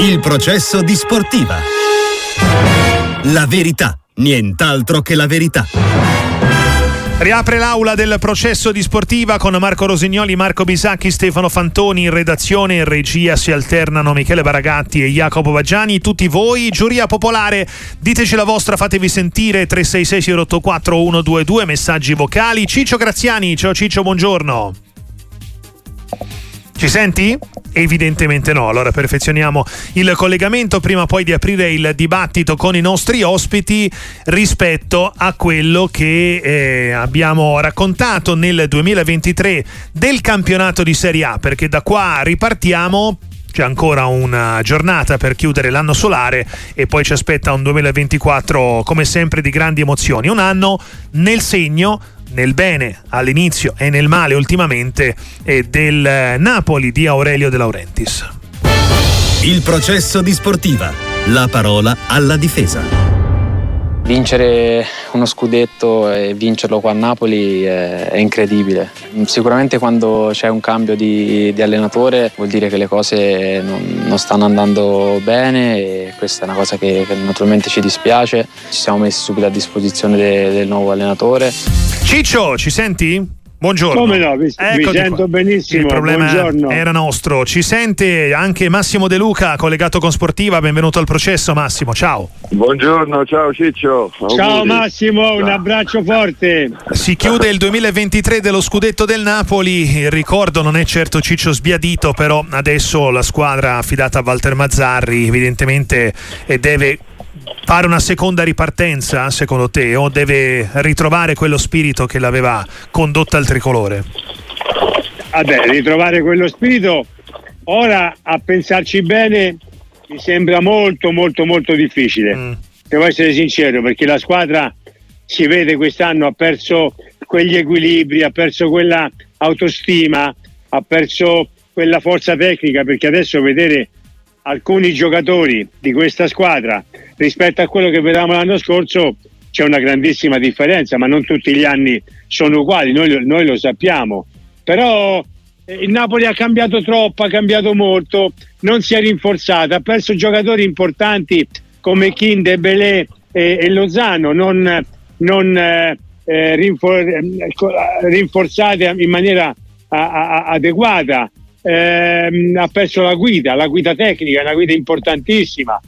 Il processo di sportiva. La verità, nient'altro che la verità. Riapre l'aula del processo di sportiva con Marco Rosignoli, Marco Bisacchi, Stefano Fantoni in redazione e regia si alternano Michele Baragatti e Jacopo Baggiani. Tutti voi, giuria popolare, diteci la vostra, fatevi sentire 366 084 122 messaggi vocali. Ciccio Graziani, ciao Ciccio, buongiorno. Ci senti? Evidentemente no, allora perfezioniamo il collegamento prima poi di aprire il dibattito con i nostri ospiti rispetto a quello che eh, abbiamo raccontato nel 2023 del campionato di Serie A, perché da qua ripartiamo c'è ancora una giornata per chiudere l'anno solare e poi ci aspetta un 2024 come sempre di grandi emozioni. Un anno nel segno nel bene all'inizio e nel male ultimamente del Napoli di Aurelio De Laurentiis. Il processo di sportiva, la parola alla difesa. Vincere uno scudetto e vincerlo qua a Napoli è, incredibile. Sicuramente quando c'è un cambio di, di allenatore vuol dire che le cose non, non, stanno andando bene e questa è una cosa che, che, naturalmente ci dispiace. Ci siamo messi subito a disposizione de, del nuovo allenatore. Ciccio, ci senti? Buongiorno. Come no, vi, vi sento qua. benissimo. Il problema Buongiorno. era nostro. Ci sente anche Massimo De Luca, collegato con Sportiva. Benvenuto al processo, Massimo. Ciao. Buongiorno, ciao Ciccio. Ciao Auguri. Massimo, un abbraccio forte. Si chiude il 2023 dello scudetto del Napoli. Il ricordo non è certo Ciccio sbiadito, però adesso la squadra affidata a Walter Mazzarri evidentemente deve fare una seconda ripartenza, secondo te, o deve ritrovare quello spirito che l'aveva condotta al tricolore? Vabbè, ritrovare quello spirito, ora a pensarci bene mi sembra molto molto molto difficile. Mm. Devo essere sincero, perché la squadra si vede quest'anno ha perso quegli equilibri, ha perso quella autostima, ha perso quella forza tecnica, perché adesso vedere alcuni giocatori di questa squadra rispetto a quello che vedevamo l'anno scorso c'è una grandissima differenza, ma non tutti gli anni sono uguali, noi, noi lo sappiamo. Però eh, il Napoli ha cambiato troppo, ha cambiato molto, non si è rinforzato, ha perso giocatori importanti come Kinde, Belè e, e Lozano, non, non eh, eh rinfor- rinforzati in maniera a, a, adeguata. Eh, ha perso la guida, la guida tecnica, una guida importantissima.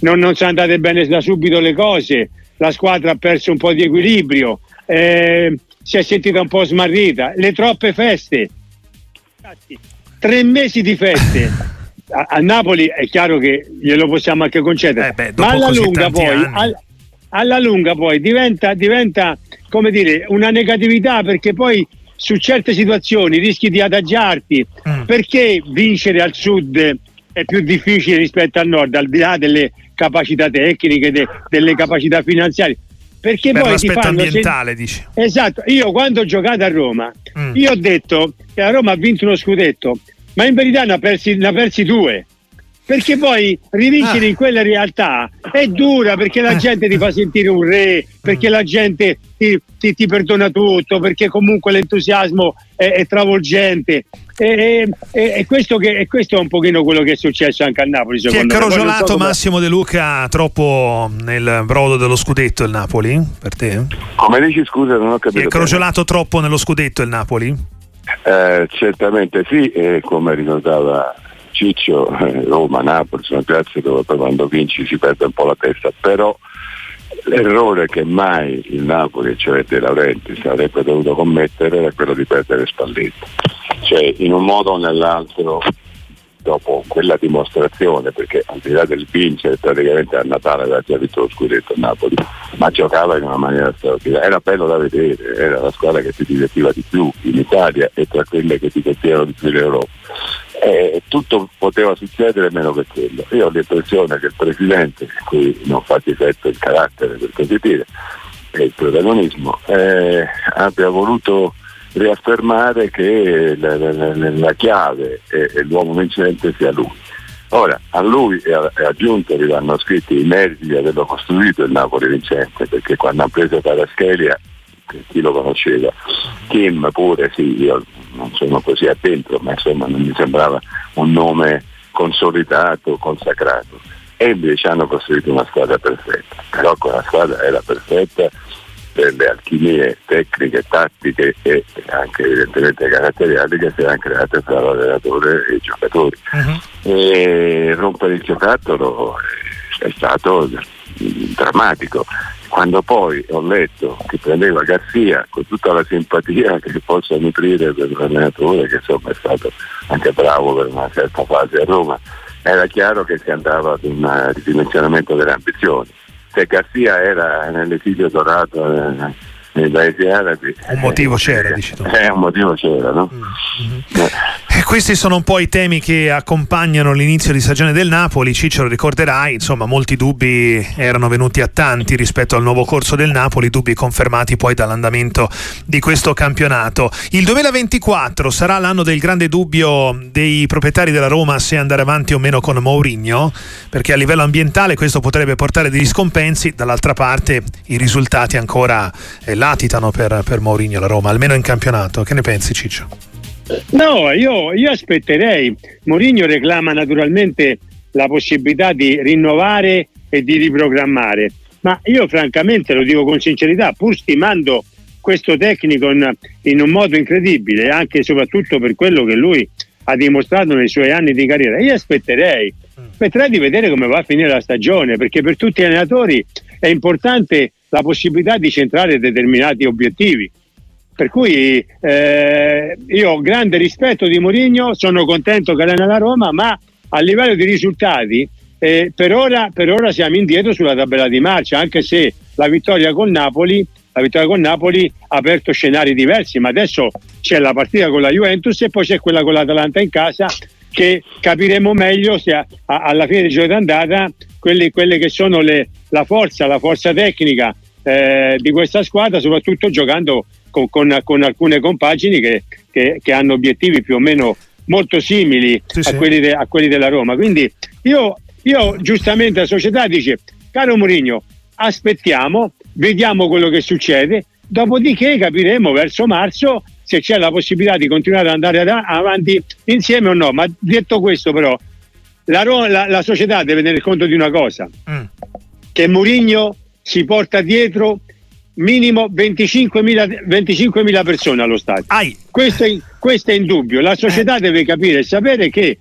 Non, non sono andate bene da subito le cose, la squadra ha perso un po' di equilibrio, eh, si è sentita un po' smarrita, le troppe feste, tre mesi di feste. A, a Napoli è chiaro che glielo possiamo anche concedere, eh beh, ma alla lunga, poi, all, alla lunga poi diventa, diventa come dire, una negatività perché poi su certe situazioni rischi di adagiarti mm. perché vincere al sud è più difficile rispetto al nord al di là delle capacità tecniche, de, delle capacità finanziarie. Perché per poi l'aspetto fanno, ambientale, dici. Esatto, io quando ho giocato a Roma, mm. io ho detto che la Roma ha vinto uno scudetto, ma in verità ne ha persi, ne ha persi due perché poi rivincere ah. in quella realtà è dura perché la ah. gente ti fa sentire un re, perché la gente ti, ti, ti, perdona tutto, perché comunque l'entusiasmo è, è travolgente. E, e, e, questo che, e, questo è un pochino quello che è successo anche a Napoli. Ti è crogiolato so Massimo De Luca troppo nel brodo dello scudetto il Napoli? Per te? Come dici scusa, non ho capito. Ti è crogiolato troppo nello scudetto il Napoli? Eh, certamente sì, e come ricordava Ciccio, eh, Roma, Napoli sono piazze dove poi quando vinci si perde un po' la testa, però l'errore che mai il Napoli, cioè De Laurenti, sarebbe dovuto commettere era quello di perdere Spalletti. Cioè in un modo o nell'altro dopo quella dimostrazione, perché al di là del vincere praticamente a Natale aveva già vinto lo scudetto a Napoli, ma giocava in una maniera straordinaria, era bello da vedere, era la squadra che ti divertiva di più in Italia e tra quelle che ti colpivano di più in Europa eh, tutto poteva succedere meno che quello. Io ho l'impressione che il Presidente, qui non fa difetto il carattere per così dire, e il protagonismo, eh, abbia voluto riaffermare che la, la, la chiave e, e, l'uomo vincente sia lui. Ora, a lui e a, Giunta gli vanno scritti i meriti di averlo costruito il Napoli vincente, perché quando hanno preso Paraschelia chi lo conosceva. Kim pure, sì, io non sono così attento, ma insomma non mi sembrava un nome consolidato, consacrato e invece hanno costruito una squadra perfetta, però quella squadra era perfetta per le alchimie tecniche, tattiche e anche evidentemente caratteriali che si erano create tra l'allenatore e i giocatori. Uh-huh. E rompere il giocattolo è stato drammatico. Quando poi ho letto che prendeva Garzia con tutta la simpatia che possa nutrire per l'allenatore, che insomma è stato anche bravo per una certa fase a Roma, era chiaro che si andava ad un ridimensionamento delle ambizioni. Se Garzia era nell'esilio dorato eh, nei paesi arabi. Un motivo c'era, dici tu. Eh, un motivo c'era, no? Mm-hmm. Eh. Questi sono un po' i temi che accompagnano l'inizio di stagione del Napoli. Ciccio ricorderai, insomma, molti dubbi erano venuti a tanti rispetto al nuovo corso del Napoli, dubbi confermati poi dall'andamento di questo campionato. Il 2024 sarà l'anno del grande dubbio dei proprietari della Roma se andare avanti o meno con Mourinho, perché a livello ambientale questo potrebbe portare degli scompensi, dall'altra parte i risultati ancora eh, latitano per, per Mourinho la Roma, almeno in campionato. Che ne pensi Ciccio? No, io, io aspetterei. Mourinho reclama naturalmente la possibilità di rinnovare e di riprogrammare, ma io francamente lo dico con sincerità, pur stimando questo tecnico in, in un modo incredibile, anche e soprattutto per quello che lui ha dimostrato nei suoi anni di carriera, io aspetterei, aspetterei di vedere come va a finire la stagione, perché per tutti gli allenatori è importante la possibilità di centrare determinati obiettivi. Per cui eh, io ho grande rispetto di Mourinho, sono contento che allena la Roma, ma a livello di risultati eh, per, ora, per, ora, siamo indietro sulla tabella di marcia, anche se la vittoria con Napoli, vittoria con Napoli ha aperto scenari diversi, ma adesso c'è la partita con la Juventus e poi c'è quella con l'Atalanta in casa che capiremo meglio se a, a, alla fine del gioco d'andata quelle, quelle che sono le, la forza, la forza tecnica eh, di questa squadra, soprattutto giocando con, con, con alcune compagini che, che, che, hanno obiettivi più o meno molto simili sì, a, sì. Quelli de, a, Quelli della Roma. Quindi io, io giustamente la società dice, caro Mourinho, aspettiamo, vediamo quello che succede, dopodiché capiremo verso marzo se c'è la possibilità di continuare ad andare avanti insieme o no. Ma detto questo però, la, la, la società deve tener conto di una cosa, mm. che Murigno si porta dietro minimo 25.000, 25.000 persone allo stadio. Questo è, questo è indubbio. La società eh. deve capire e sapere che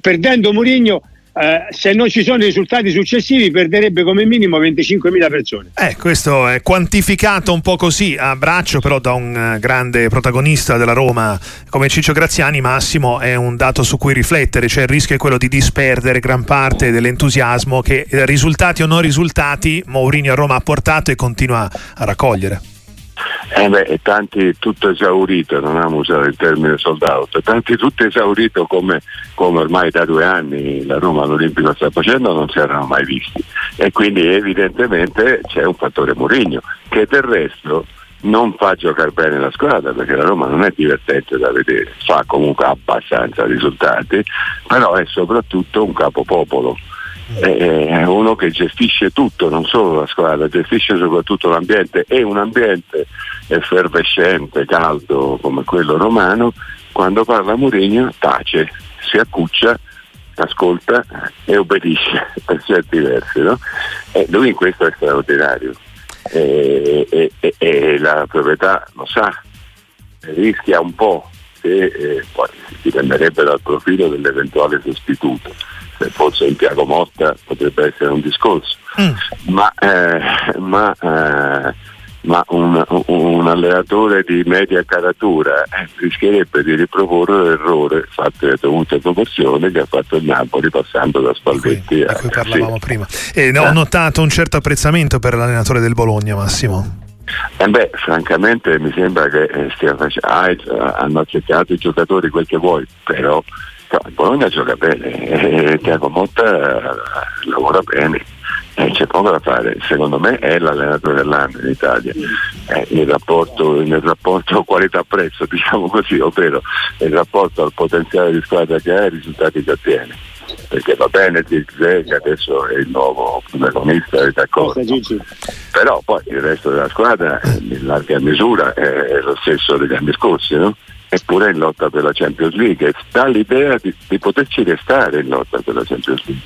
perdendo Murigno eh, se non ci sono risultati successivi perderebbe come minimo 25.000 persone. Eh, questo è quantificato un po' così a braccio però da un uh, grande protagonista della Roma come Ciccio Graziani, Massimo è un dato su cui riflettere, cioè il rischio è quello di disperdere gran parte dell'entusiasmo che eh, risultati o non risultati Mourinho a Roma ha portato e continua a raccogliere. Eh beh, tanti tutto esaurito, non amo usare il termine soldato, tanti tutto esaurito come, come, ormai da due anni la Roma all'Olimpico sta facendo non si erano mai visti. E quindi evidentemente c'è un fattore Murigno che del resto non fa giocare bene la squadra perché la Roma non è divertente da vedere, fa comunque abbastanza risultati, però è soprattutto un capopopolo è uno che gestisce tutto, non solo la squadra, gestisce soprattutto l'ambiente e un ambiente effervescente, caldo come quello romano, quando parla Mourinho tace, si accuccia, ascolta e obbedisce per certi versi. No? E lui in questo è straordinario e, e, e, e la proprietà lo sa, rischia un po' che eh, poi dipenderebbe dal profilo dell'eventuale sostituto se fosse in Piago Motta potrebbe essere un discorso, mm. ma, eh, ma, eh, ma un, un, allenatore di media caratura eh, rischierebbe di riproporre l'errore fatto alle dovute proporzioni che ha fatto il Napoli passando da Spalletti di cui, a... Cui parlavamo sì. prima. E ho notato un certo apprezzamento per l'allenatore del Bologna, Massimo. Eh beh, francamente mi sembra che eh, stia facendo, ah, hanno accettato i giocatori quel che vuoi, però No, il Bologna gioca bene, eh, Tiago Motta eh, lavora bene, eh, c'è poco da fare, secondo me è l'allenatore dell'anno in Italia, eh, il rapporto, nel rapporto qualità-prezzo, diciamo così, ovvero il rapporto al potenziale di squadra che ha e ai risultati che ottiene. Perché va bene Zirkzee che adesso è il nuovo protagonista, è d'accordo. Però poi il resto della squadra in larga misura è lo stesso degli anni scorsi, no? Eppure in lotta per la Champions League e sta l'idea di, di poterci restare in lotta per la Champions League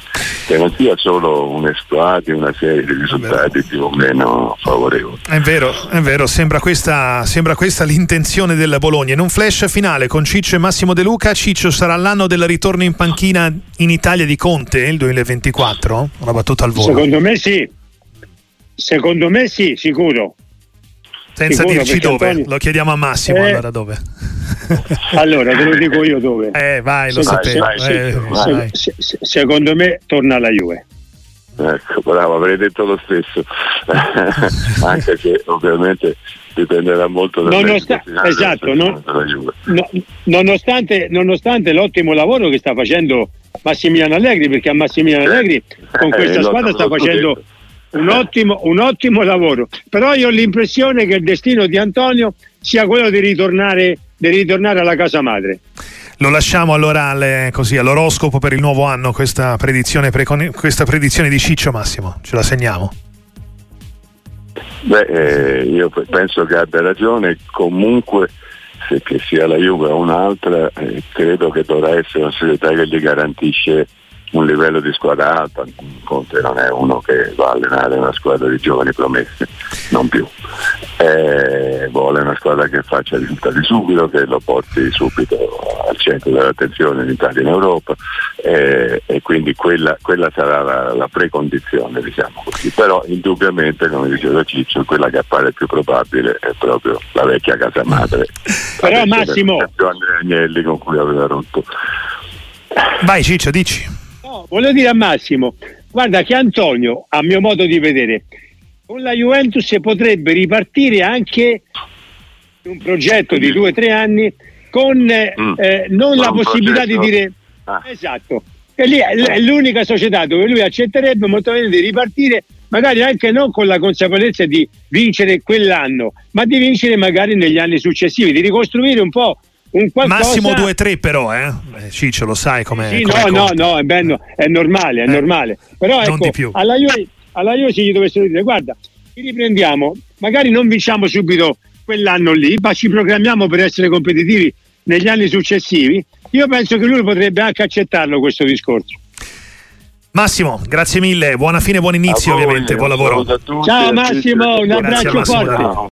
che non sia solo un esploit una serie di risultati più o meno favorevoli. È vero, è vero, sembra questa, sembra questa l'intenzione del Bologna. In un flash finale con Ciccio e Massimo De Luca, Ciccio sarà l'anno del ritorno in panchina in Italia di Conte, il 2024? Una battuta al volo. Secondo me sì, secondo me sì, sicuro. Senza sicuro, dirci dove, Antonio... lo chiediamo a Massimo eh... allora dove. allora te lo dico io dove. Eh, vai, lo sapevo. Eh, vai. Se, se, secondo me torna alla Juve. Ecco, bravo, avrei detto lo stesso, anche se ovviamente dipenderà molto da Nonostan- esatto, non, no, nonostante, nonostante, l'ottimo lavoro che sta facendo Massimiliano Allegri, perché a Massimiliano Allegri con eh, questa eh, squadra sta facendo un ottimo, un ottimo lavoro. Però io ho l'impressione che il destino di Antonio sia quello di ritornare, di ritornare alla casa madre. Lo lasciamo allora alle, così, all'oroscopo per il nuovo anno, questa predizione, questa predizione di Ciccio Massimo, ce la segniamo. Beh, eh, io penso che abbia ragione, comunque se che sia la Juve o un'altra, eh, credo che dovrà essere una società che gli garantisce un livello di squadra alta, Conte non è uno che va a allenare una squadra di giovani promesse, non più. Eh, vuole una squadra che faccia risultati subito, che lo porti subito al centro dell'attenzione in Italia e in Europa eh, e quindi quella, quella sarà la, la, precondizione, diciamo così. Però indubbiamente, come diceva Ciccio, quella che appare più probabile è proprio la vecchia casa madre. Però Massimo Andrea Agnelli con cui aveva rotto. Vai Ciccio, dici voglio dire a Massimo, guarda che Antonio, a mio modo di vedere, con la Juventus potrebbe ripartire anche un progetto di due o tre anni con eh, mm. eh, non la possibilità progetto. di dire ah. esatto. E lì è l'unica società dove lui accetterebbe molto bene di ripartire, magari anche non con la consapevolezza di vincere quell'anno, ma di vincere magari negli anni successivi, di ricostruire un po' Qualcosa... Massimo 2-3 però, eh? eh? Ciccio lo sai come sì, no, no, no, è, bello, è normale, è eh, normale. Però ecco, alla Juve, alla Juve se gli dovessero dire guarda, ci riprendiamo, magari non vinciamo subito quell'anno lì, ma ci programmiamo per essere competitivi negli anni successivi, io penso che lui potrebbe anche accettarlo questo discorso. Massimo, grazie mille, buona fine, buon inizio ovviamente, buon lavoro. Ciao Massimo, un abbraccio forte.